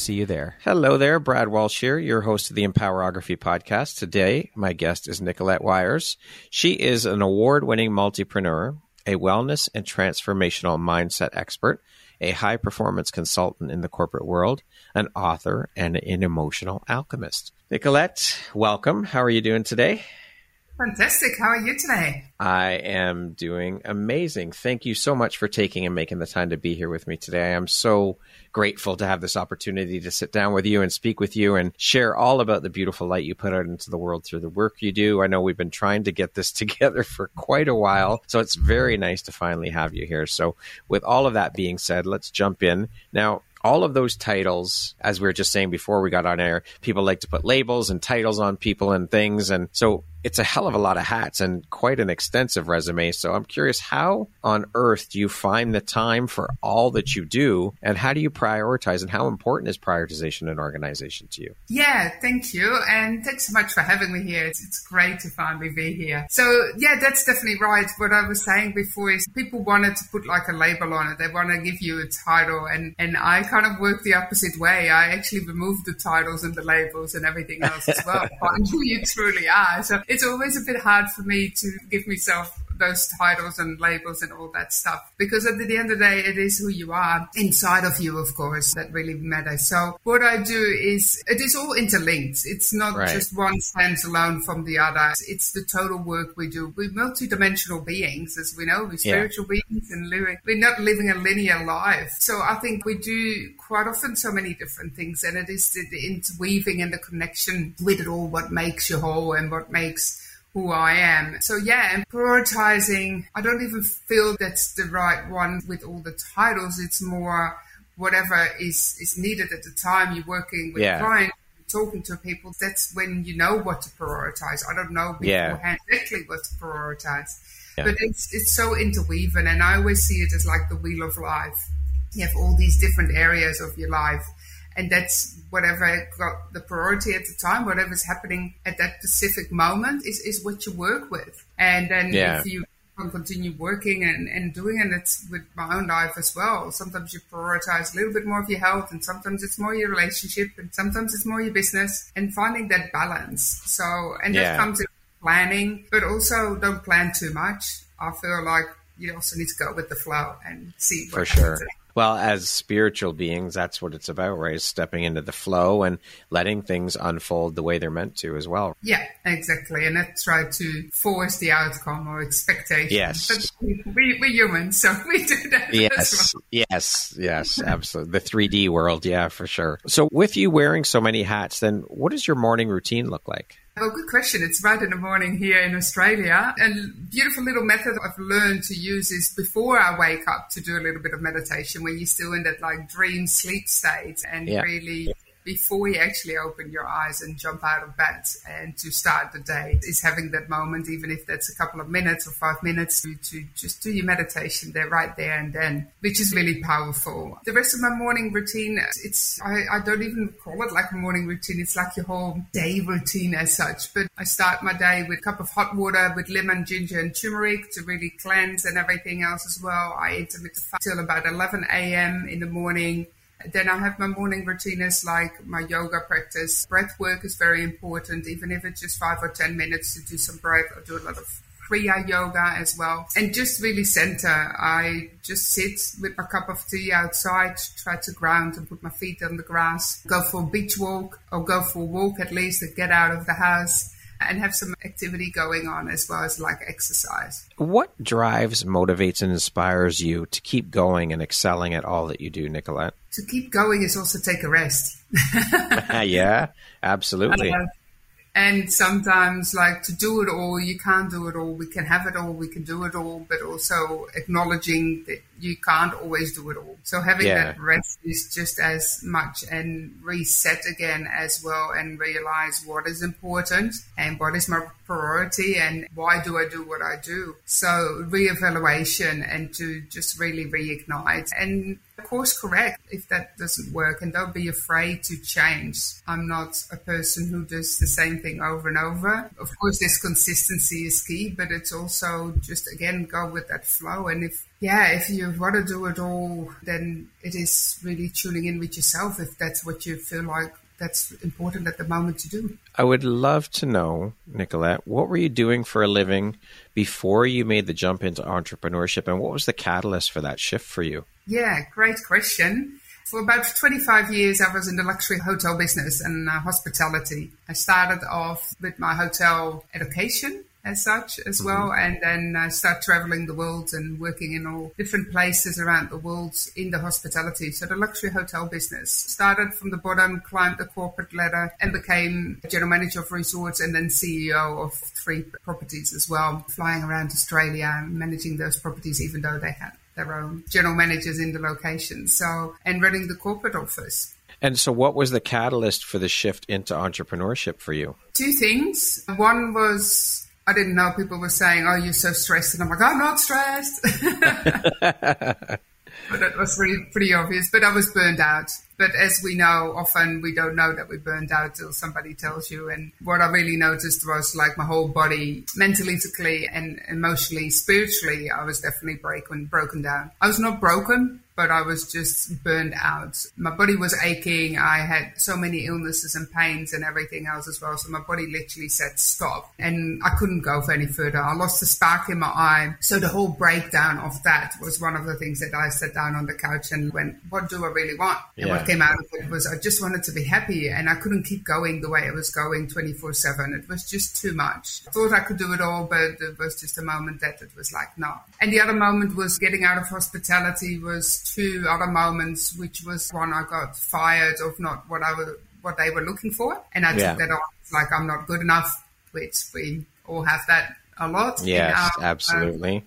see you there. Hello there, Brad Walsh here, your host of the Empowerography podcast. Today, my guest is Nicolette Wijers. She is an award winning multipreneur, a wellness and transformational mindset expert, a high performance consultant in the corporate world, an author, and an emotional alchemist. Nicolette, welcome. How are you doing today? Fantastic. How are you today? I am doing amazing. Thank you so much for taking and making the time to be here with me today. I am so grateful to have this opportunity to sit down with you and speak with you and share all about the beautiful light you put out into the world through the work you do. I know we've been trying to get this together for quite a while, so it's very nice to finally have you here. So, with all of that being said, let's jump in. Now, all of those titles, as we were just saying before we got on air, people like to put labels and titles on people and things. And so it's a hell of a lot of hats and quite an extensive resume. So I'm curious, how on earth do you find the time for all that you do? And how do you prioritize? And how important is prioritization and organization to you? Yeah, thank you. And thanks so much for having me here. It's, it's great to finally be here. So, yeah, that's definitely right. What I was saying before is people wanted to put like a label on it, they want to give you a title. And, and I kind of work the opposite way. I actually remove the titles and the labels and everything else as well. Who you truly are. So, it's always a bit hard for me to give myself those titles and labels and all that stuff. Because at the end of the day, it is who you are inside of you, of course, that really matters. So what I do is it is all interlinked. It's not right. just one stands alone from the other. It's the total work we do. We're multidimensional beings, as we know. We're spiritual yeah. beings and living, we're not living a linear life. So I think we do quite often so many different things and it is the, the interweaving and the connection with it all what makes you whole and what makes who I am. So yeah, and prioritizing, I don't even feel that's the right one with all the titles. It's more whatever is, is needed at the time you're working with yeah. clients talking to people, that's when you know what to prioritize. I don't know beforehand yeah. exactly what to prioritize. Yeah. But it's it's so interweaving and I always see it as like the wheel of life. You have all these different areas of your life and that's whatever got the priority at the time, whatever's happening at that specific moment is, is what you work with. And then yeah. if you can continue working and, and doing it, it's with my own life as well. Sometimes you prioritize a little bit more of your health and sometimes it's more your relationship and sometimes it's more your business and finding that balance. So, and yeah. that comes in planning, but also don't plan too much. I feel like you also need to go with the flow and see for sure. Well, as spiritual beings, that's what it's about, right? Is stepping into the flow and letting things unfold the way they're meant to as well. Yeah, exactly. And not try to force the outcome or expectation. Yes. But we, we're humans, so we do that. Yes, well. yes, yes, absolutely. The 3D world, yeah, for sure. So, with you wearing so many hats, then what does your morning routine look like? Well, good question. It's right in the morning here in Australia. And beautiful little method I've learned to use is before I wake up to do a little bit of meditation when you're still in that like dream sleep state and yeah. really before you actually open your eyes and jump out of bed and to start the day is having that moment, even if that's a couple of minutes or five minutes to, to just do your meditation there, right there and then, which is really powerful. The rest of my morning routine, it's, I, I don't even call it like a morning routine. It's like your whole day routine as such. But I start my day with a cup of hot water with lemon, ginger and turmeric to really cleanse and everything else as well. I intermittent fast till about 11 a.m. in the morning. Then I have my morning routines like my yoga practice. Breath work is very important, even if it's just five or 10 minutes to do some breath. I do a lot of Kriya yoga as well. And just really center. I just sit with my cup of tea outside, try to ground and put my feet on the grass, go for a beach walk or go for a walk at least and get out of the house and have some activity going on as well as like exercise. What drives, motivates, and inspires you to keep going and excelling at all that you do, Nicolette? To keep going is also take a rest. yeah, absolutely. Uh, and sometimes like to do it all you can't do it all. We can have it all we can do it all but also acknowledging that you can't always do it all. So having yeah. that rest is just as much and reset again as well and realize what is important and what is my priority and why do i do what i do. So reevaluation and to just really reignite and course correct if that doesn't work and don't be afraid to change. I'm not a person who does the same thing over and over. Of course, this consistency is key, but it's also just again go with that flow. And if yeah, if you want to do it all, then it is really tuning in with yourself if that's what you feel like that's important at the moment to do. I would love to know, Nicolette, what were you doing for a living before you made the jump into entrepreneurship, and what was the catalyst for that shift for you? Yeah, great question. For about 25 years, I was in the luxury hotel business and uh, hospitality. I started off with my hotel education as such as mm-hmm. well. And then I start traveling the world and working in all different places around the world in the hospitality. So the luxury hotel business started from the bottom, climbed the corporate ladder and became general manager of resorts and then CEO of three properties as well, flying around Australia and managing those properties, even though they had their own general managers in the location. So, and running the corporate office. And so, what was the catalyst for the shift into entrepreneurship for you? Two things. One was I didn't know people were saying, "Oh, you're so stressed," and I'm like, "I'm not stressed." but it was pretty, pretty obvious. But I was burned out. But as we know, often we don't know that we're burned out till somebody tells you. And what I really noticed was like my whole body, mentally, physically, and emotionally, spiritually, I was definitely broken, broken down. I was not broken, but I was just burned out. My body was aching. I had so many illnesses and pains and everything else as well. So my body literally said stop and I couldn't go for any further. I lost the spark in my eye. So the whole breakdown of that was one of the things that I sat down on the couch and went, what do I really want? And yeah. what came out of it was I just wanted to be happy and I couldn't keep going the way it was going 24 seven. It was just too much. I thought I could do it all, but it was just a moment that it was like, no. And the other moment was getting out of hospitality was two other moments, which was one I got fired of not what I was, what they were looking for, and I yeah. took that on like I'm not good enough, which we all have that a lot. Yes, our, absolutely. Um,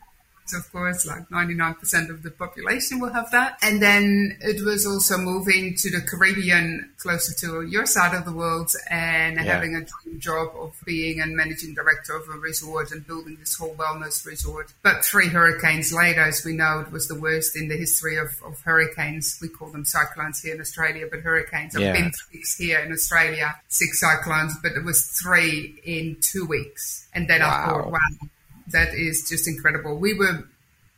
of course, like 99% of the population will have that. And then it was also moving to the Caribbean, closer to your side of the world, and yeah. having a dream job of being a managing director of a resort and building this whole wellness resort. But three hurricanes later, as we know, it was the worst in the history of, of hurricanes. We call them cyclones here in Australia, but hurricanes. Yeah. I've been six here in Australia, six cyclones, but it was three in two weeks. And then wow. I thought, wow, that is just incredible. We were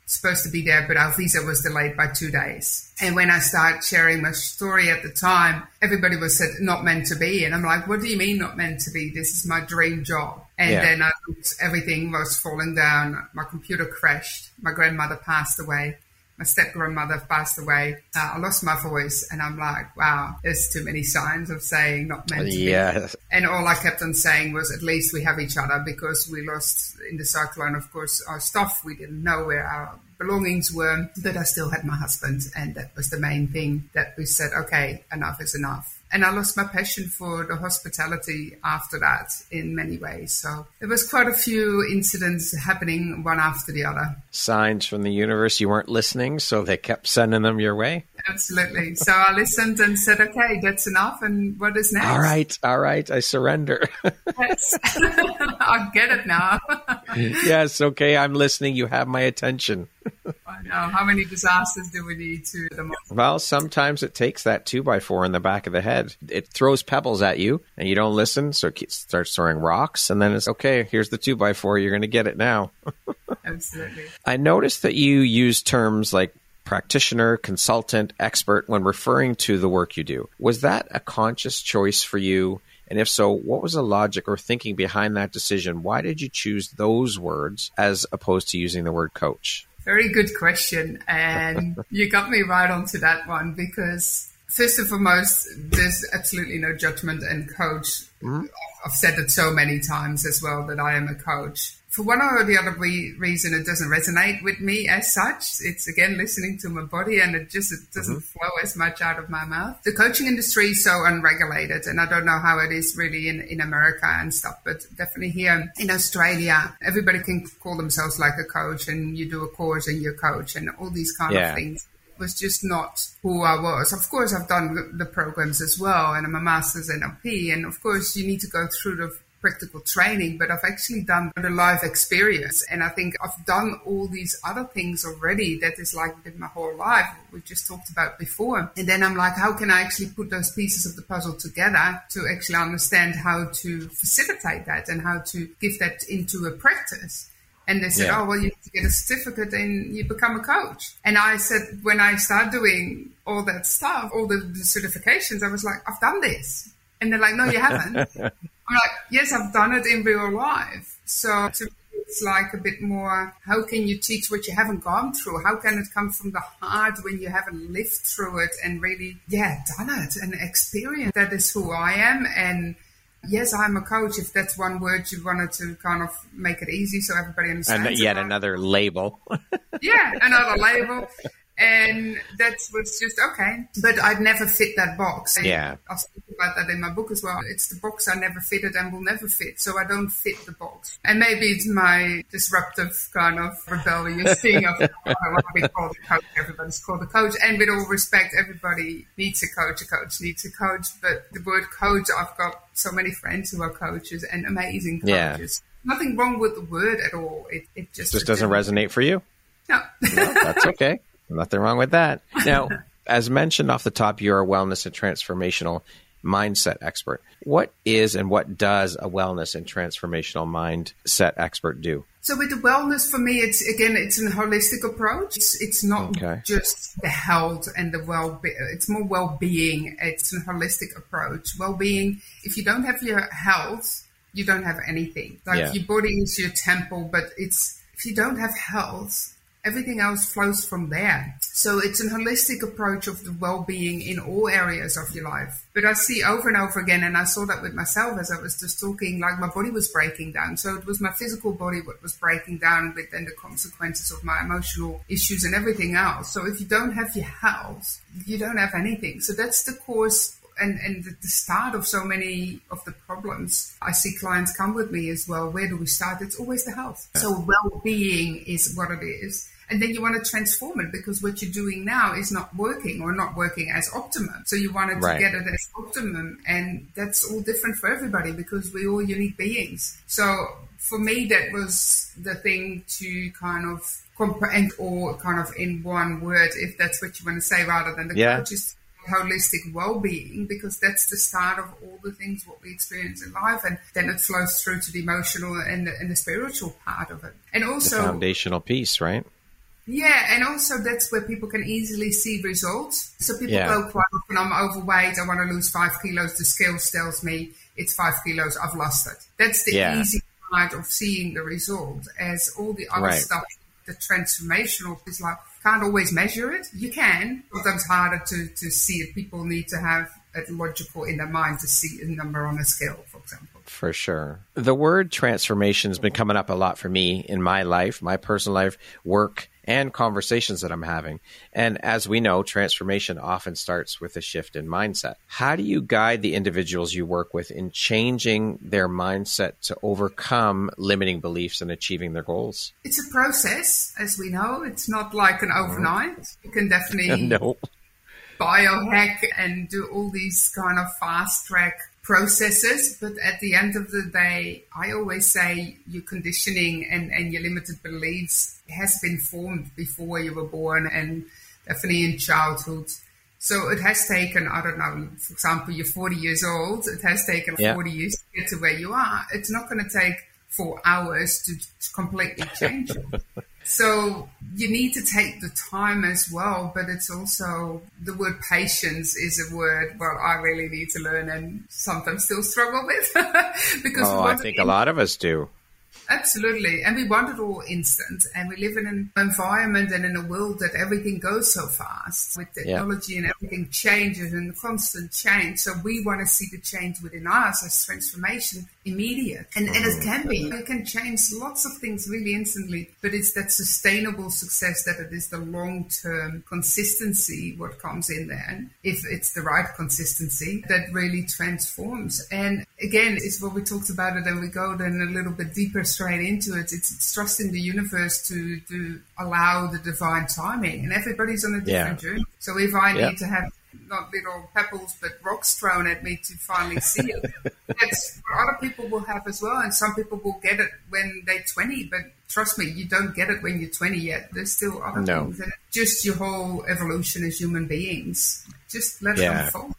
supposed to be there, but our visa was delayed by two days. And when I started sharing my story at the time, everybody was said not meant to be. And I'm like, what do you mean not meant to be? This is my dream job. And yeah. then I looked, everything was falling down. My computer crashed. My grandmother passed away my step grandmother passed away. Uh, I lost my voice, and I'm like, wow, there's too many signs of saying not meant to yeah. be. And all I kept on saying was, at least we have each other because we lost in the cyclone, of course, our stuff. We didn't know where our belongings were, but I still had my husband, and that was the main thing that we said, okay, enough is enough and I lost my passion for the hospitality after that in many ways. So there was quite a few incidents happening one after the other. Signs from the universe you weren't listening, so they kept sending them your way. Absolutely. So I listened and said, "Okay, that's enough." And what is next? All right, all right, I surrender. yes, I get it now. yes, okay, I'm listening. You have my attention. Know. How many disasters do we need to the most? Well, sometimes it takes that two by four in the back of the head. It throws pebbles at you and you don't listen, so it starts throwing rocks, and then it's okay, here's the two by four, you're going to get it now. Absolutely. I noticed that you use terms like practitioner, consultant, expert when referring to the work you do. Was that a conscious choice for you And if so, what was the logic or thinking behind that decision? Why did you choose those words as opposed to using the word coach? Very good question. And you got me right onto that one because first and foremost, there's absolutely no judgment and coach. Mm-hmm. I've said it so many times as well that I am a coach. For one or the other reason, it doesn't resonate with me as such. It's again listening to my body, and it just it doesn't mm-hmm. flow as much out of my mouth. The coaching industry is so unregulated, and I don't know how it is really in, in America and stuff, but definitely here in Australia, everybody can call themselves like a coach, and you do a course and you're a coach, and all these kind yeah. of things was just not who I was. Of course, I've done the programs as well, and I'm a master's NLP, and of course, you need to go through the practical training, but I've actually done the live experience, and I think I've done all these other things already. That is like been my whole life. We just talked about before, and then I'm like, how can I actually put those pieces of the puzzle together to actually understand how to facilitate that and how to give that into a practice? And they said, yeah. oh, well, you need to get a certificate and you become a coach. And I said, when I start doing all that stuff, all the, the certifications, I was like, I've done this. And they're like, no, you haven't. I'm like, yes, I've done it in real life. So it's like a bit more how can you teach what you haven't gone through how can it come from the heart when you haven't lived through it and really yeah done it and experience that is who i am and yes, I'm a coach. If that's one word you wanted to kind of make it easy so everybody understands. And yet another label. yeah, another label and that was just okay. But I'd never fit that box. Yeah, I'll speak about that in my book as well. It's the box I never fitted and will never fit, so I don't fit the box. And maybe it's my disruptive kind of rebellious thing of oh, I want to be called a coach. Everybody's called a coach, and with all respect, everybody needs a coach. A coach needs a coach, but the word coach, I've got so many friends who are coaches and amazing coaches. Yeah. Nothing wrong with the word at all. It, it just just doesn't resonate for you. No, no that's okay. Nothing wrong with that. Now, as mentioned off the top, you're a wellness and transformational mindset expert. What is and what does a wellness and transformational mindset expert do? So with the wellness, for me, it's again, it's a holistic approach. It's it's not okay. just the health and the well. It's more well being. It's a holistic approach. Well being. If you don't have your health, you don't have anything. Like yeah. your body is your temple, but it's if you don't have health, everything else flows from there. So it's a holistic approach of the well-being in all areas of your life. But I see over and over again, and I saw that with myself as I was just talking, like my body was breaking down. So it was my physical body what was breaking down with then the consequences of my emotional issues and everything else. So if you don't have your health, you don't have anything. So that's the cause and, and the start of so many of the problems. I see clients come with me as well. Where do we start? It's always the health. So well being is what it is. And then you want to transform it because what you're doing now is not working or not working as optimum. So you wanted right. to get it as optimum. And that's all different for everybody because we're all unique beings. So for me, that was the thing to kind of comprehend or kind of in one word, if that's what you want to say, rather than the yeah. coaches holistic well-being because that's the start of all the things what we experience in life and then it flows through to the emotional and the, and the spiritual part of it and also the foundational piece right yeah, and also that's where people can easily see results. So people yeah. go quite often, I'm overweight, I want to lose five kilos. The scale tells me it's five kilos, I've lost it. That's the yeah. easy part of seeing the result. As all the other right. stuff, the transformational is like, can't always measure it. You can, sometimes harder to, to see it. People need to have it logical in their mind to see a number on a scale, for example. For sure. The word transformation has been coming up a lot for me in my life, my personal life, work, and conversations that I'm having. And as we know, transformation often starts with a shift in mindset. How do you guide the individuals you work with in changing their mindset to overcome limiting beliefs and achieving their goals? It's a process, as we know. It's not like an overnight. Mm-hmm. You can definitely no. biohack and do all these kind of fast track processes, but at the end of the day, I always say your conditioning and, and your limited beliefs has been formed before you were born and definitely in childhood. So it has taken, I don't know, for example, you're 40 years old, it has taken yeah. 40 years to get to where you are. It's not going to take four hours to completely change it. So you need to take the time as well, but it's also the word patience is a word well I really need to learn and sometimes still struggle with because oh, I think a lot of us do. Absolutely. And we want it all instant. And we live in an environment and in a world that everything goes so fast with technology yeah. and everything changes and constant change. So we want to see the change within us as transformation immediate. And, and it can be. it can change lots of things really instantly, but it's that sustainable success that it is the long term consistency what comes in there. If it's the right consistency that really transforms. And again, it's what we talked about it and we go then a little bit deeper straight into it. It's, it's trusting the universe to, to allow the divine timing. And everybody's on a different yeah. journey. So if I yeah. need to have not little pebbles but rocks thrown at me to finally see it. That's what other people will have as well, and some people will get it when they're 20. But trust me, you don't get it when you're 20 yet. There's still other no. things, and just your whole evolution as human beings. Just let yeah. it unfold.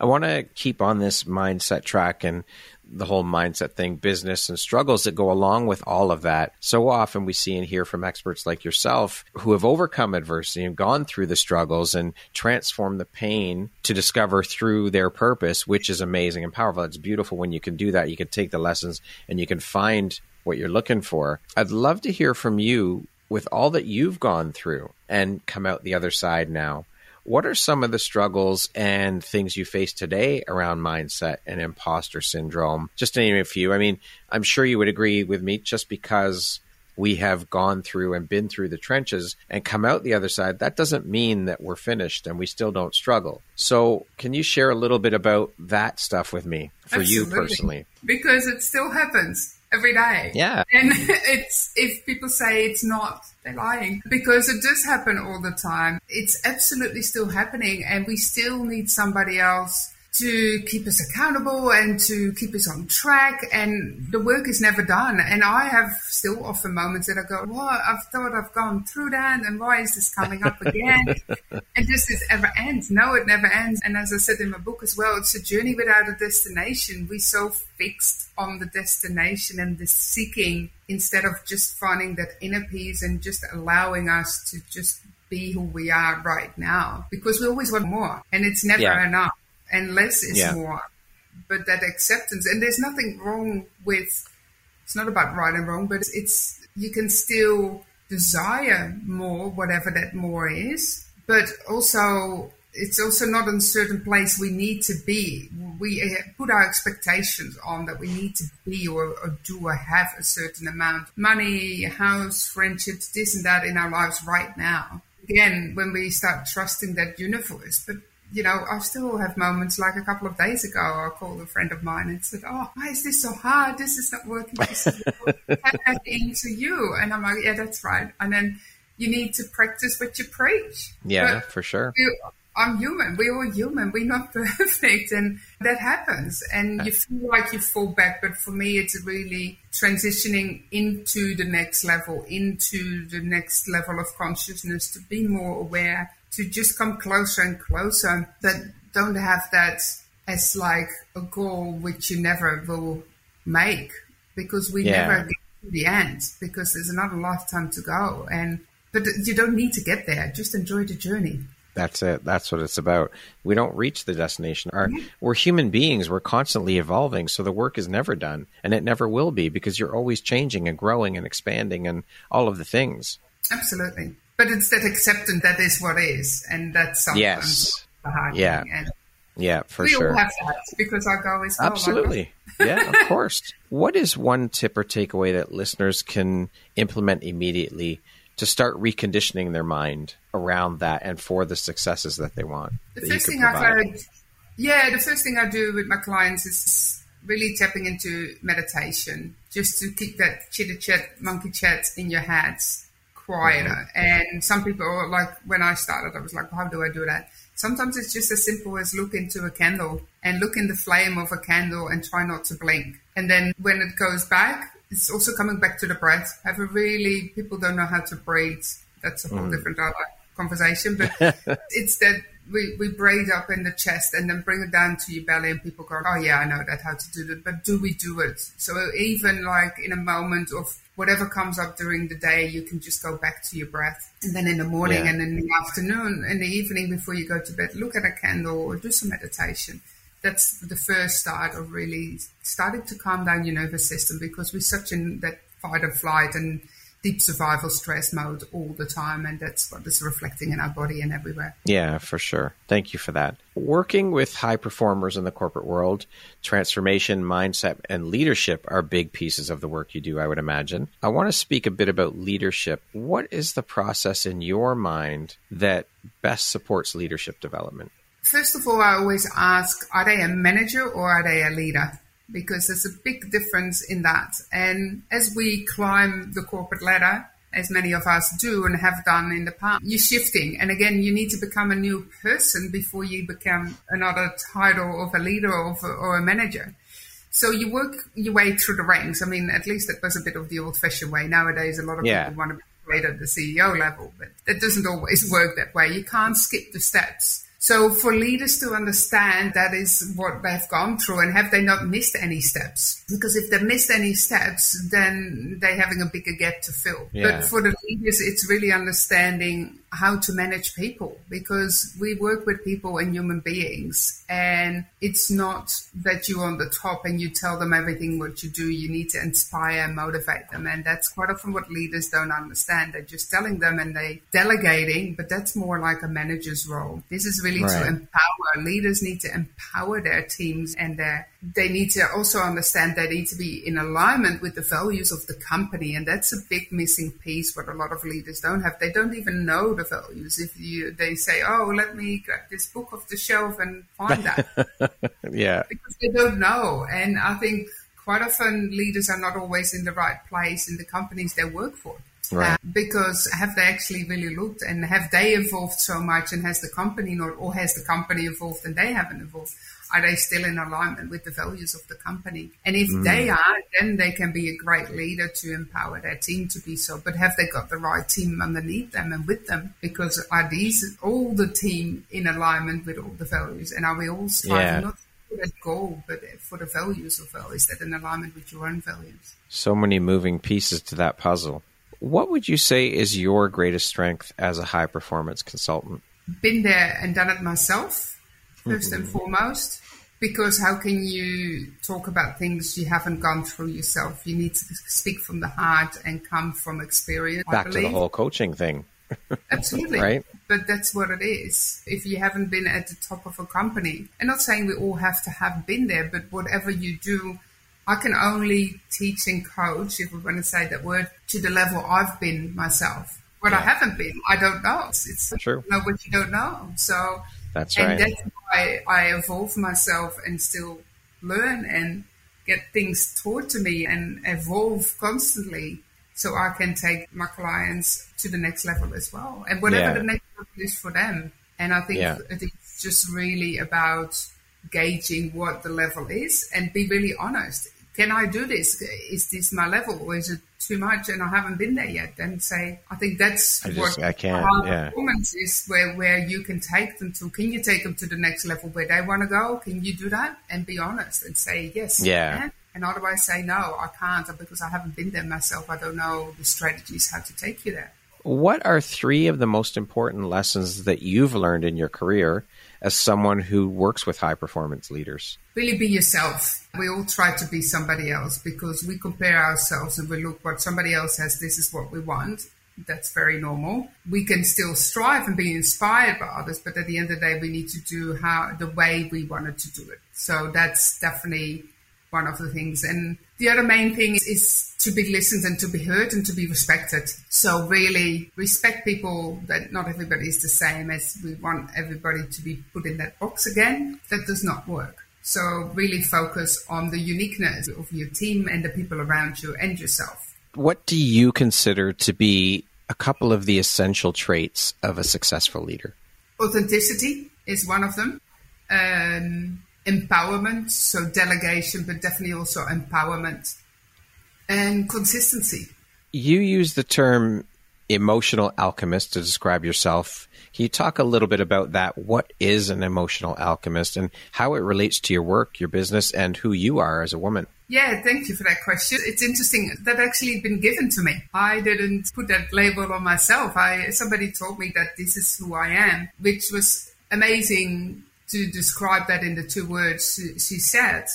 I want to keep on this mindset track and the whole mindset thing, business and struggles that go along with all of that. So often we see and hear from experts like yourself who have overcome adversity and gone through the struggles and transformed the pain to discover through their purpose, which is amazing and powerful. It's beautiful when you can do that. You can take the lessons and you can find what you're looking for. I'd love to hear from you with all that you've gone through and come out the other side now. What are some of the struggles and things you face today around mindset and imposter syndrome? Just to name a few. I mean, I'm sure you would agree with me just because we have gone through and been through the trenches and come out the other side, that doesn't mean that we're finished and we still don't struggle. So, can you share a little bit about that stuff with me for Absolutely. you personally? Because it still happens every day. Yeah. And it's if people say it's not, they're lying because it does happen all the time. It's absolutely still happening and we still need somebody else to keep us accountable and to keep us on track. And the work is never done. And I have still often moments that I go, "What? I've thought I've gone through that, and why is this coming up again?" and this is ever ends. No, it never ends. And as I said in my book as well, it's a journey without a destination. We're so fixed on the destination and the seeking instead of just finding that inner peace and just allowing us to just be who we are right now because we always want more and it's never yeah. enough and less is yeah. more. But that acceptance, and there's nothing wrong with. It's not about right and wrong, but it's you can still desire more, whatever that more is. But also, it's also not in a certain place we need to be. We put our expectations on that we need to be or, or, do or have a certain amount money, house, friendships, this and that in our lives right now. Again, when we start trusting that universe, but you know, I still have moments like a couple of days ago, I called a friend of mine and said, Oh, why is this so hard? This is not working. This is into you. And I'm like, Yeah, that's right. And then you need to practice what you preach. Yeah, but for sure. I'm human. We're all human. We're not perfect. And that happens. And you feel like you fall back. But for me, it's really transitioning into the next level, into the next level of consciousness to be more aware to just come closer and closer that don't have that as like a goal which you never will make because we yeah. never get to the end because there's another lifetime to go and but you don't need to get there just enjoy the journey. That's it. That's what it's about. We don't reach the destination. Our, we're human beings. We're constantly evolving so the work is never done and it never will be because you're always changing and growing and expanding and all of the things. Absolutely but it's that acceptance that is what is, and that's something. Yes. Yeah. And yeah, for we sure. We all have that because our goal is absolutely. yeah, of course. What is one tip or takeaway that listeners can implement immediately to start reconditioning their mind around that and for the successes that they want? The first thing I've heard, yeah, the first thing I do with my clients is really tapping into meditation, just to keep that chitter chat, monkey chat in your heads quieter. Mm-hmm. And some people, like when I started, I was like, how do I do that? Sometimes it's just as simple as look into a candle and look in the flame of a candle and try not to blink. And then when it goes back, it's also coming back to the breath. Have a really, people don't know how to breathe. That's a whole mm. different other conversation, but it's that we, we breathe up in the chest and then bring it down to your belly and people go, oh yeah, I know that, how to do that. But do we do it? So even like in a moment of whatever comes up during the day, you can just go back to your breath. And then in the morning yeah. and in the afternoon, in the evening before you go to bed, look at a candle or do some meditation. That's the first start of really starting to calm down your nervous system because we're such in that fight or flight and deep survival stress mode all the time. And that's what is reflecting in our body and everywhere. Yeah, for sure. Thank you for that. Working with high performers in the corporate world, transformation, mindset, and leadership are big pieces of the work you do, I would imagine. I want to speak a bit about leadership. What is the process in your mind that best supports leadership development? First of all, I always ask are they a manager or are they a leader? Because there's a big difference in that. And as we climb the corporate ladder, as many of us do and have done in the past, you're shifting. And again, you need to become a new person before you become another title of a leader or, or a manager. So you work your way through the ranks. I mean, at least that was a bit of the old fashioned way. Nowadays, a lot of yeah. people want to be great at the CEO level, but that doesn't always work that way. You can't skip the steps. So for leaders to understand that is what they've gone through and have they not missed any steps? Because if they missed any steps, then they're having a bigger gap to fill. Yeah. But for the leaders, it's really understanding how to manage people because we work with people and human beings and it's not that you're on the top and you tell them everything what you do. You need to inspire and motivate them and that's quite often what leaders don't understand. They're just telling them and they delegating but that's more like a manager's role. This is really right. to empower. Leaders need to empower their teams and their they need to also understand they need to be in alignment with the values of the company and that's a big missing piece what a lot of leaders don't have. They don't even know the values. If you they say oh let me grab this book off the shelf and find that. Yeah. Because they don't know. And i think quite often leaders are not always in the right place in the companies they work for. Right. Uh, because have they actually really looked and have they evolved so much and has the company not, or has the company evolved and they haven't evolved? Are they still in alignment with the values of the company? And if mm. they are, then they can be a great leader to empower their team to be so. But have they got the right team underneath them and with them? Because are these all the team in alignment with all the values? And are we all striving yeah. not for that goal, but for the values of? Is that in alignment with your own values? So many moving pieces to that puzzle. What would you say is your greatest strength as a high performance consultant? Been there and done it myself, 1st mm-hmm. and foremost. Because how can you talk about things you haven't gone through yourself? You need to speak from the heart and come from experience. Back to the whole coaching thing. Absolutely. right? But that's what it is. If you haven't been at the top of a company, and not saying we all have to have been there, but whatever you do, I can only teach and coach, if we're going to say that word, to the level I've been myself. What yeah. I haven't been, I don't know. It's, it's true. You know what you don't know. So that's and right. And that's why I evolve myself and still learn and get things taught to me and evolve constantly so I can take my clients to the next level as well. And whatever yeah. the next level is for them. And I think yeah. it's just really about gauging what the level is and be really honest can I do this? Is this my level or is it too much and I haven't been there yet? Then say, I think that's I just, what I can't, yeah. performance is where, where you can take them to. Can you take them to the next level where they want to go? Can you do that? And be honest and say, yes. Yeah. And otherwise say, no, I can't uh, because I haven't been there myself. I don't know the strategies how to take you there. What are three of the most important lessons that you've learned in your career as someone who works with high performance leaders? Really be yourself. We all try to be somebody else because we compare ourselves and we look what somebody else has, this is what we want. That's very normal. We can still strive and be inspired by others, but at the end of the day, we need to do how the way we wanted to do it. So that's definitely one of the things. And the other main thing is to be listened and to be heard and to be respected. So really respect people that not everybody is the same as we want everybody to be put in that box again. That does not work. So really focus on the uniqueness of your team and the people around you and yourself. What do you consider to be a couple of the essential traits of a successful leader? Authenticity is one of them. Um, empowerment, so delegation, but definitely also empowerment and consistency. You use the term emotional alchemist to describe yourself. Can you talk a little bit about that? What is an emotional alchemist and how it relates to your work, your business, and who you are as a woman? Yeah, thank you for that question. It's interesting that actually been given to me. I didn't put that label on myself. I somebody told me that this is who I am, which was amazing to describe that in the two words she said.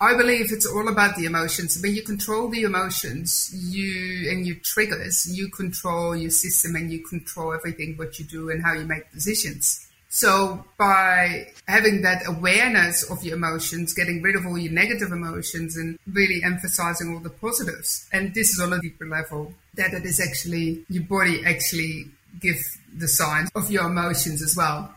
I believe it's all about the emotions. When you control the emotions, you and your triggers, you control your system and you control everything what you do and how you make decisions. So by having that awareness of your emotions, getting rid of all your negative emotions and really emphasizing all the positives. And this is on a deeper level that it is actually your body actually give the signs of your emotions as well.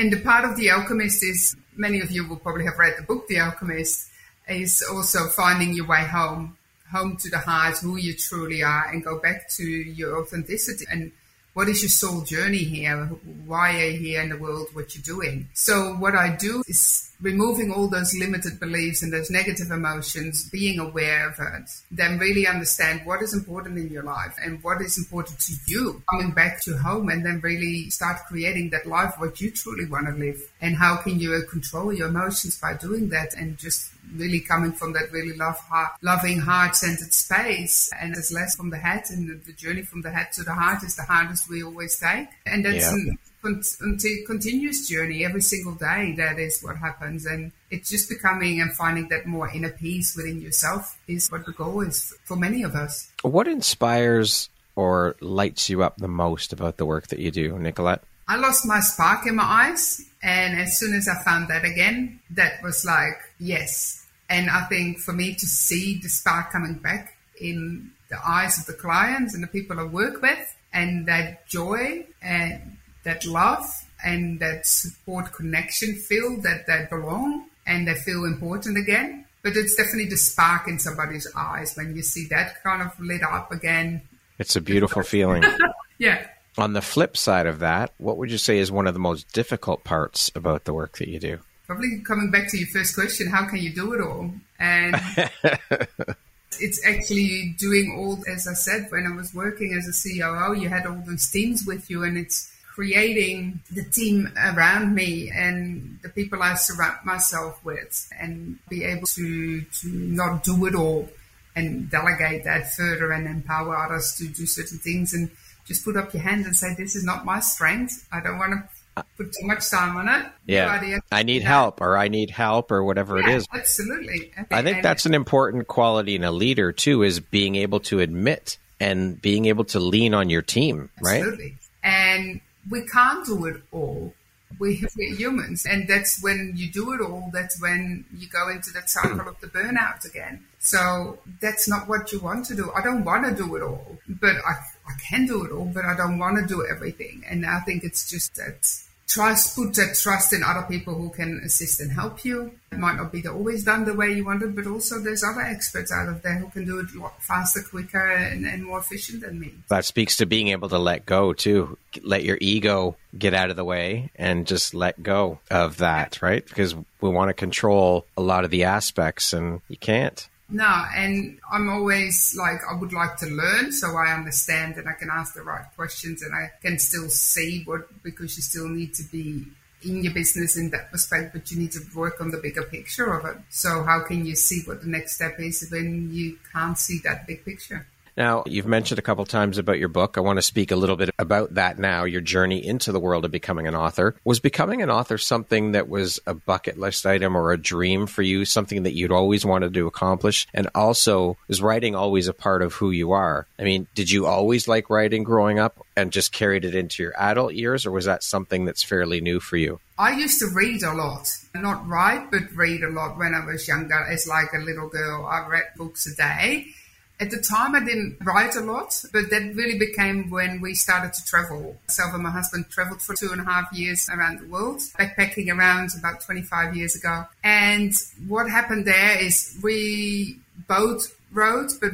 And the part of The Alchemist is many of you will probably have read the book The Alchemist is also finding your way home, home to the heart, who you truly are, and go back to your authenticity. And what is your soul journey here? Why are you here in the world? What you're doing? So what I do is removing all those limited beliefs and those negative emotions, being aware of it, then really understand what is important in your life and what is important to you. Coming back to home and then really start creating that life what you truly want to live. And how can you control your emotions by doing that and just really coming from that really love heart, loving heart-centered space and it's less from the head and the, the, journey from the head to the heart is the hardest we always take and that's yeah. an, continuous journey every single day that is what happens and it's just becoming and finding that more inner peace within yourself is what the goal is for many of us what inspires or lights you up the most about the work that you do nicolette I lost my spark in my eyes. And as soon as I found that again, that was like, yes, and I think for me to see the spark coming back in the eyes of the clients and the people I work with, and that joy and that love and that support connection feel that they belong and they feel important again. But it's definitely the spark in somebody's eyes when you see that kind of lit up again. It's a beautiful feeling. yeah. On the flip side of that, what would you say is one of the most difficult parts about the work that you do? Probably coming back to your first question, how can you do it all? And it's actually doing all, as I said, when I was working as a COO, you had all those teams with you, and it's creating the team around me and the people I surround myself with, and be able to to not do it all and delegate that further and empower others to do certain things and just put up your hand and say, "This is not my strength. I don't want to." Put too much time on it. Yeah. I need help or I need help or whatever yeah, it is. Absolutely. I think that's an important quality in a leader too is being able to admit and being able to lean on your team, right? Absolutely. And we can't do it all. We, we're humans. And that's when you do it all, that's when you go into that cycle of the burnout again. So that's not what you want to do. I don't want to do it all, but I, I can do it all, but I don't want to do everything. And I think it's just that trust, put that trust in other people who can assist and help you. It might not be always done the way you want it, but also there's other experts out of there who can do it faster, quicker, and, and more efficient than me. That speaks to being able to let go too. Let your ego get out of the way and just let go of that, right? Because we want to control a lot of the aspects and you can't. No, and I'm always like, I would like to learn so I understand and I can ask the right questions and I can still see what, because you still need to be in your business in that respect, but you need to work on the bigger picture of it. So, how can you see what the next step is when you can't see that big picture? Now, you've mentioned a couple times about your book. I want to speak a little bit about that now, your journey into the world of becoming an author. Was becoming an author something that was a bucket list item or a dream for you, something that you'd always wanted to accomplish? And also, is writing always a part of who you are? I mean, did you always like writing growing up and just carried it into your adult years, or was that something that's fairly new for you? I used to read a lot, not write, but read a lot when I was younger. As like a little girl, I read books a day at the time, I didn't write a lot, but that really became when we started to travel. Myself and my husband traveled for two and a half years around the world, backpacking around about 25 years ago. And what happened there is we both wrote, but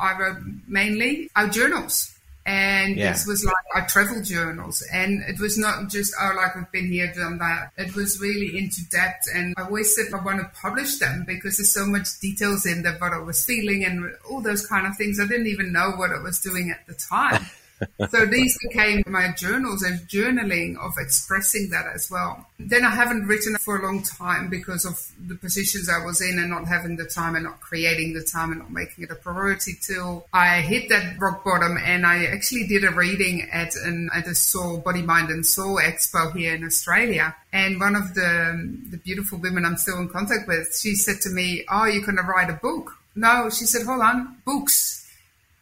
I wrote mainly our journals. And yeah. this was like our travel journals. And it was not just, oh, like we've been here, done that. It was really into depth. And I always said I want to publish them because there's so much details in there, what I was feeling and all those kind of things. I didn't even know what I was doing at the time. so these became my journals and journaling of expressing that as well. Then I haven't written for a long time because of the positions I was in and not having the time and not creating the time and not making it a priority till I hit that rock bottom and I actually did a reading at an at a soul body mind and soul expo here in Australia. And one of the the beautiful women I'm still in contact with she said to me oh you're going to write a book? No she said hold on books.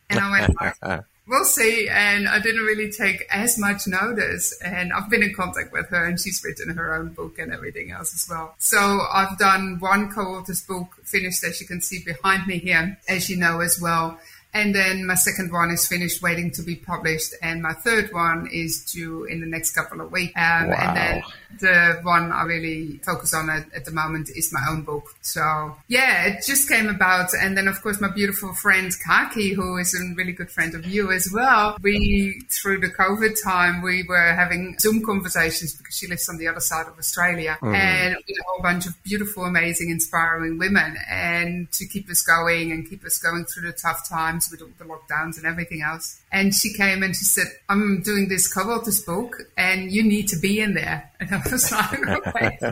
And I went we'll see. And I didn't really take as much notice. And I've been in contact with her and she's written her own book and everything else as well. So I've done one co-author's book finished as you can see behind me here, as you know as well. And then my second one is finished waiting to be published. And my third one is due in the next couple of weeks. Um, wow. And then the one I really focus on at, at, the moment is my own book. So yeah, it just came about. And then of course my beautiful friend Kaki, who is a really good friend of you as well. We, through the COVID time, we were having Zoom conversations because she lives on the other side of Australia mm. and with a whole bunch of beautiful, amazing, inspiring women and to keep us going and keep us going through the tough times with all the lockdowns and everything else. And she came and she said, I'm doing this co-author's book and you need to be in there. And I was like, okay,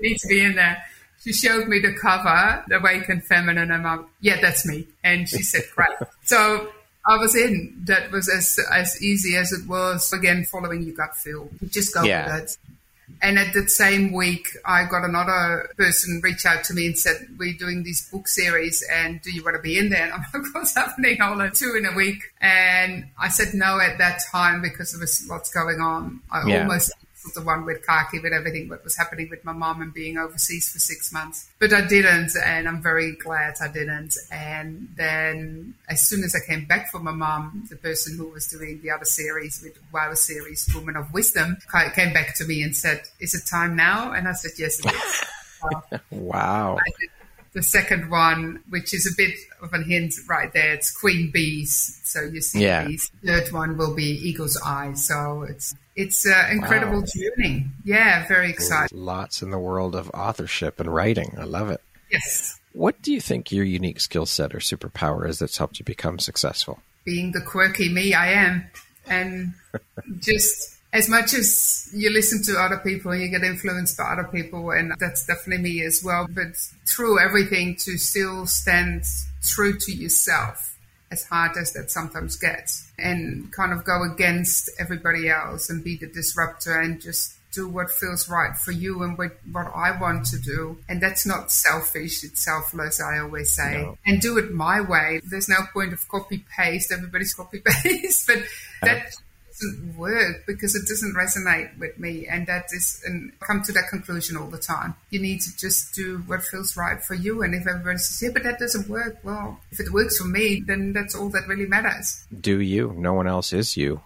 you need to be in there. She showed me the cover, The Awakened Feminine, and I'm like, yeah, that's me. And she said, great. so I was in. That was as as easy as it was. Again, following your gut feel. You just go yeah. with it. And at the same week, I got another person reach out to me and said, We're doing this book series and do you want to be in there? And I'm like, What's happening? All in two in a week. And I said no at that time because there was lots going on. I yeah. almost the one with Kaki, with everything that was happening with my mom and being overseas for six months. But I didn't, and I'm very glad I didn't. And then as soon as I came back from my mom, the person who was doing the other series with Wow series, Woman of Wisdom, came back to me and said, Is it time now? And I said, Yes, it is. Wow the second one, which is a bit of a hint right there, it's queen bees. So you see yeah. bees. The third one will be eagle's eye. So it's it's uh, an incredible wow. journey. Yeah, very exciting. Lots in the world of authorship and writing. I love it. Yes. What do you think your unique skill set or superpower is that's helped you become successful? Being the quirky me I am, and just as much as you listen to other people and you get influenced by other people, and that's definitely me as well, but through everything to still stand true to yourself, as hard as that sometimes gets, and kind of go against everybody else and be the disruptor and just do what feels right for you and what, what I want to do. And that's not selfish, it's selfless, I always say. No. And do it my way. There's no point of copy paste, everybody's copy paste, but that doesn't work because it doesn't resonate with me. And that is, and I come to that conclusion all the time. You need to just do what feels right for you. And if everyone says, yeah, but that doesn't work, well, if it works for me, then that's all that really matters. Do you? No one else is you.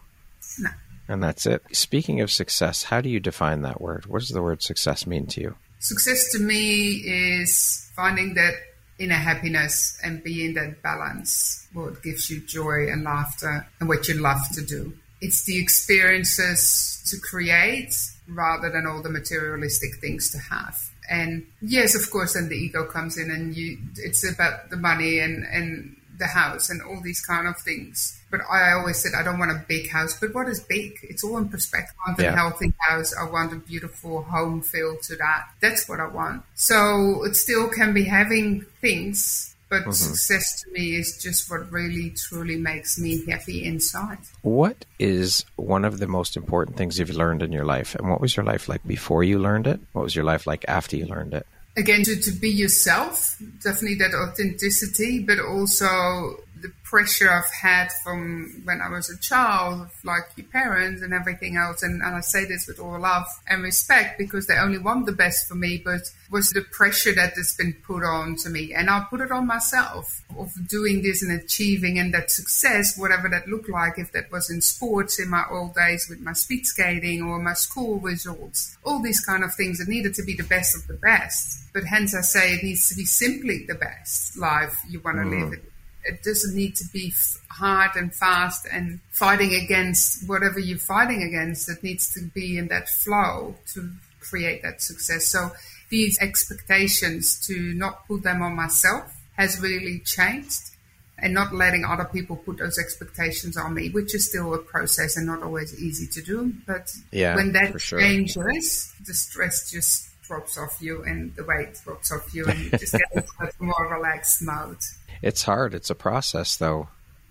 No. And that's it. Speaking of success, how do you define that word? What does the word success mean to you? Success to me is finding that inner happiness and being that balance, what gives you joy and laughter and what you love to do it's the experiences to create rather than all the materialistic things to have. And yes, of course, then the ego comes in and you, it's about the money and, and the house and all these kind of things. But I always said I don't want a big house. But what is big? It's all in perspective. I want a yeah. healthy house. I want a beautiful home feel to that. That's what I want. So it still can be having things but mm-hmm. success to me is just what really truly makes me happy inside. What is one of the most important things you've learned in your life? And what was your life like before you learned it? What was your life like after you learned it? Again, to, to be yourself, definitely that authenticity, but also the pressure I've had from when I was a child, like your parents and everything else. And, and I say this with all love and respect because they only want the best for me, but was the pressure that has been put on to me. And I'll put it on myself of doing this and achieving and that success, whatever that looked like, if that was in sports in my old days with my speed skating or my school results, all these kind of things. It needed to be the best of the best. But hence I say it needs to be simply the best life you want to mm. live. It it doesn't need to be hard and fast and fighting against whatever you're fighting against. It needs to be in that flow to create that success. So these expectations to not put them on myself has really changed. and not letting other people put those expectations on me, which is still a process and not always easy to do. But yeah, when that sure. changes, the stress just drops off you and the weight drops off you and you just get into a more relaxed mode. It's hard. It's a process though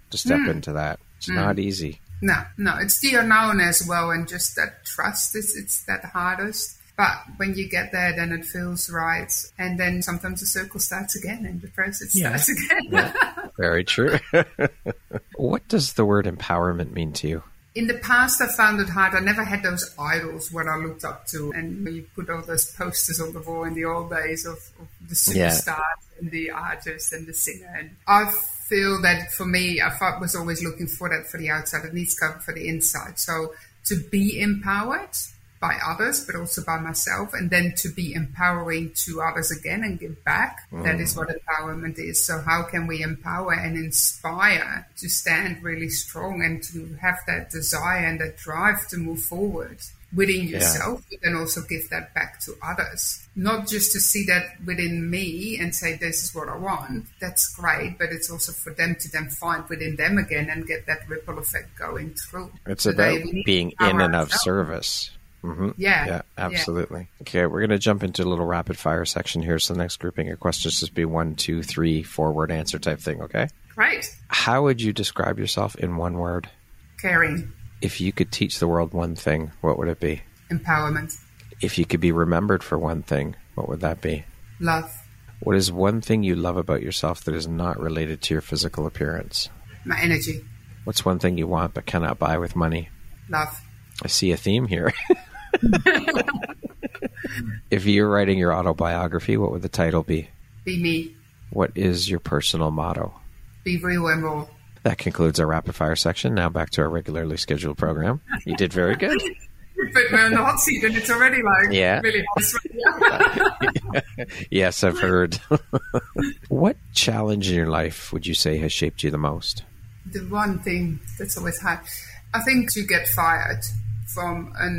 to step mm. into that. It's mm. not easy. No, no, it's the unknown as well, and just that trust is it's that hardest. But when you get there, then it feels right, and then sometimes the circle starts again, and the process yeah. starts again. yeah. Very true. what does the word empowerment mean to you? In the past, I found it hard. I never had those idols what I looked up to, and you put all those posters on the wall in the old days of, of the superstars yeah. and the artist and the singer. And I've feel that for me, I was always looking for that for the outside. It needs to come for the inside. So to be empowered by others, but also by myself, and then to be empowering to others again and give back. Mm. That is what empowerment is. So how can we empower and inspire to stand really strong and to have that desire and that drive to move forward? within yourself, yeah. but then also give that back to others. Not just to see that within me and say, this is what I want. That's great. But it's also for them to then find within them again and get that ripple effect going through. It's so about being in and of service. Mm-hmm. Yeah. Yeah, absolutely. Yeah. Okay, we're going to jump into a little rapid fire section here. So the next grouping of questions just be one, two, three, four word answer type thing, okay? Great. How would you describe yourself in one word? Caring. If you could teach the world one thing, what would it be? Empowerment. If you could be remembered for one thing, what would that be? Love. What is one thing you love about yourself that is not related to your physical appearance? My energy. What's one thing you want but cannot buy with money? Love. I see a theme here. if you're writing your autobiography, what would the title be? Be me. What is your personal motto? Be real and raw. That concludes our rapid fire section. Now back to our regularly scheduled program. You did very good. Put me on the hot seat, and it's already like yeah. really hot. yes, I've heard. what challenge in your life would you say has shaped you the most? The one thing that's always had, I think, to get fired from a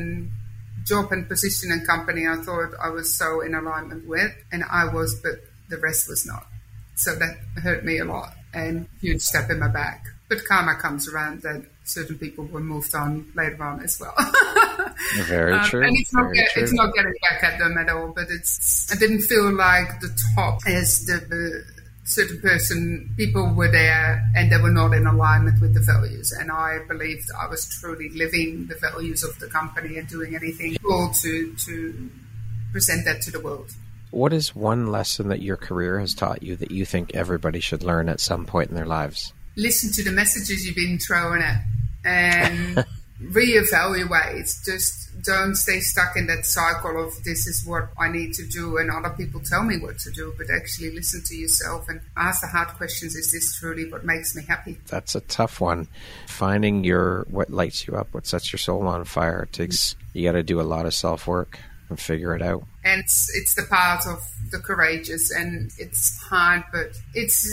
job and position and company I thought I was so in alignment with, and I was, but the rest was not. So that hurt me a lot and huge step in my back. But karma comes around that certain people were moved on later on as well. Very um, true. And it's not, get, it's not getting back at them at all, but it's, I didn't feel like the top is the, the certain person, people were there and they were not in alignment with the values. And I believed I was truly living the values of the company and doing anything cool to, to present that to the world. What is one lesson that your career has taught you that you think everybody should learn at some point in their lives? Listen to the messages you've been throwing at and reevaluate. Just don't stay stuck in that cycle of this is what I need to do and other people tell me what to do, but actually listen to yourself and ask the hard questions. Is this truly what makes me happy? That's a tough one. Finding your what lights you up, what sets your soul on fire. It takes you got to do a lot of self work and figure it out. And it's, it's the part of the courageous, and it's hard, but it's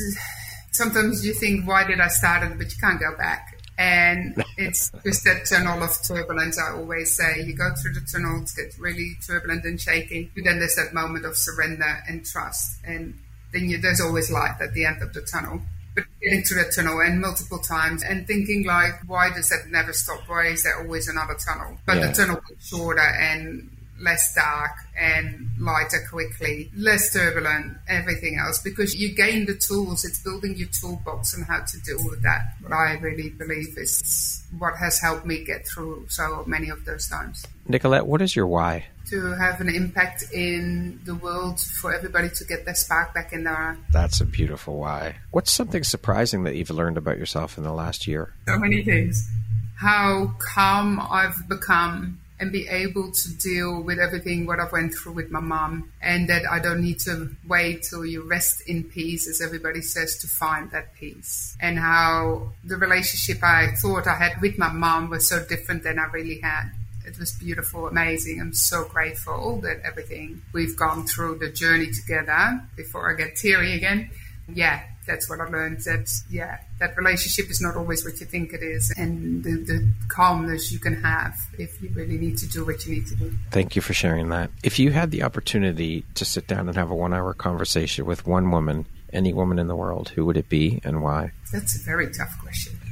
sometimes you think, why did I start it? But you can't go back. And it's just that tunnel of turbulence. I always say you go through the tunnel, it gets really turbulent and shaking, But then there's that moment of surrender and trust. And then you, there's always light at the end of the tunnel. But getting through the tunnel and multiple times and thinking like, why does that never stop? Why is there always another tunnel? But yeah. the tunnel gets shorter and less dark and lighter quickly, less turbulent, everything else, because you gain the tools. It's building your toolbox and how to deal with that. What I really believe is what has helped me get through so many of those times. Nicolette, what is your why? To have an impact in the world for everybody to get their spark back in their. That's a beautiful why. What's something surprising that you've learned about yourself in the last year? So many things. How calm I've become and be able to deal with everything what I've went through with my mom and that I don't need to wait till you rest in peace as everybody says to find that peace and how the relationship I thought I had with my mom was so different than I really had. It was beautiful, amazing. I'm so grateful that everything we've gone through the journey together before I get teary again. Yeah, that's what I learned that, yeah, that relationship is not always what you think it is, and the, the, calmness you can have if you really need to do what you need to do. Thank you for sharing that. If you had the opportunity to sit down and have a one hour conversation with one woman any woman in the world, who would it be and why? That's a very tough question.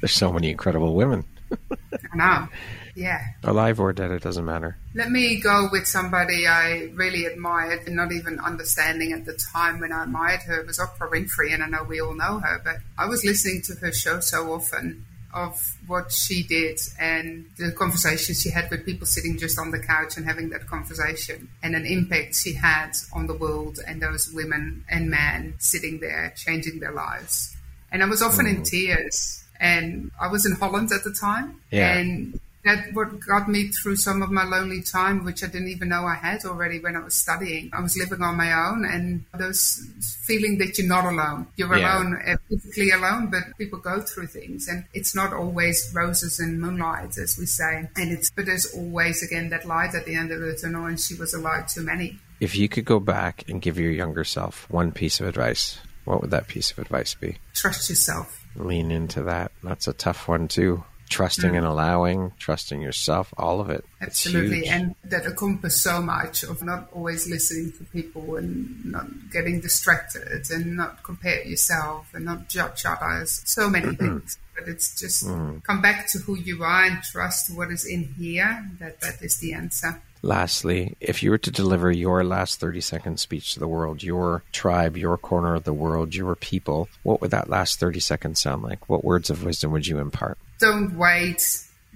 There's so many incredible women. I know. Yeah. Alive or dead, it doesn't matter. Let me go with somebody I really admired and not even understanding at the time when I admired her it was Oprah Winfrey, and I know we all know her, but I was listening to her show so often of what she did and the conversations she had with people sitting just on the couch and having that conversation and an impact she had on the world and those women and men sitting there changing their lives. And I was often mm. in tears and I was in Holland at the time yeah. and that what got me through some of my lonely time, which I didn't even know I had already when I was studying. I was living on my own, and those feeling that you're not alone. You're yeah. alone, uh, physically alone, but people go through things, and it's not always roses and moonlight, as we say. And it's but there's always again that light at the end of the tunnel, and she was a light to many. If you could go back and give your younger self one piece of advice, what would that piece of advice be? Trust yourself. Lean into that. That's a tough one too trusting and allowing, trusting yourself, all of it. Absolutely. And that encompasses so much of not always listening to people and not getting distracted and not compare yourself and not judge others. So many things. But it's just mm. come back to who you are and trust what is in here. That that is the answer. Lastly, if you were to deliver your last 30 second speech to the world, your tribe, your corner of the world, your people, what would that last 30 seconds sound like? What words of wisdom would you impart? Don't wait.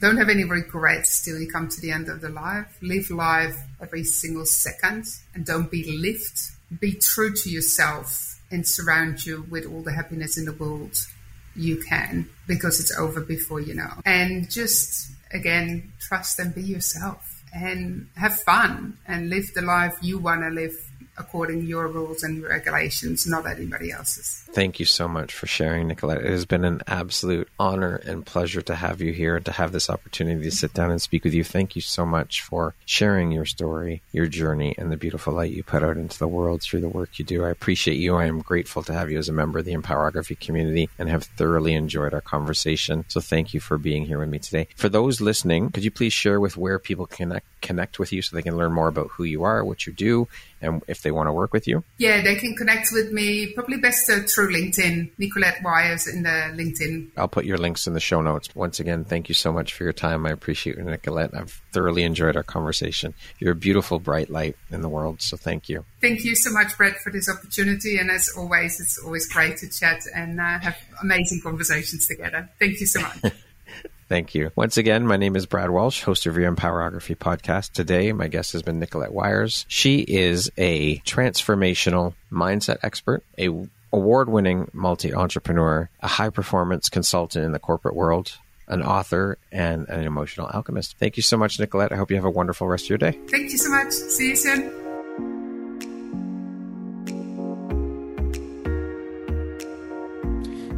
Don't have any regrets till you come to the end of the life. Live life every single second and don't be lived. Be true to yourself and surround you with all the happiness in the world you can because it's over before you know. And just again, trust and be yourself and have fun and live the life you want to live according to your rules and regulations, not anybody else's. Thank you so much for sharing, Nicolette. It has been an absolute honor and pleasure to have you here and to have this opportunity to sit down and speak with you. Thank you so much for sharing your story, your journey, and the beautiful light you put out into the world through the work you do. I appreciate you. I am grateful to have you as a member of the Empowerography community and have thoroughly enjoyed our conversation. So thank you for being here with me today. For those listening, could you please share with where people connect connect with you so they can learn more about who you are, what you do, and if they want to work with you? Yeah, they can connect with me probably best uh, through LinkedIn. Nicolette Wijers in the LinkedIn. I'll put your links in the show notes. Once again, thank you so much for your time. I appreciate you, Nicolette. I've thoroughly enjoyed our conversation. You're a beautiful, bright light in the world, so thank you. Thank you so much, Brett, for this opportunity. And as always, it's always great to chat and uh, have amazing conversations together. Thank you so much. Thank you. Once again, my name is Brad Walsh, host of your Empowerography podcast. Today, my guest has been Nicolette Wijers. She is a transformational mindset expert, a award-winning multi-entrepreneur, a high-performance consultant in the corporate world, an author, and an emotional alchemist. Thank you so much, Nicolette. I hope you have a wonderful rest of your day. Thank you so much. See you soon.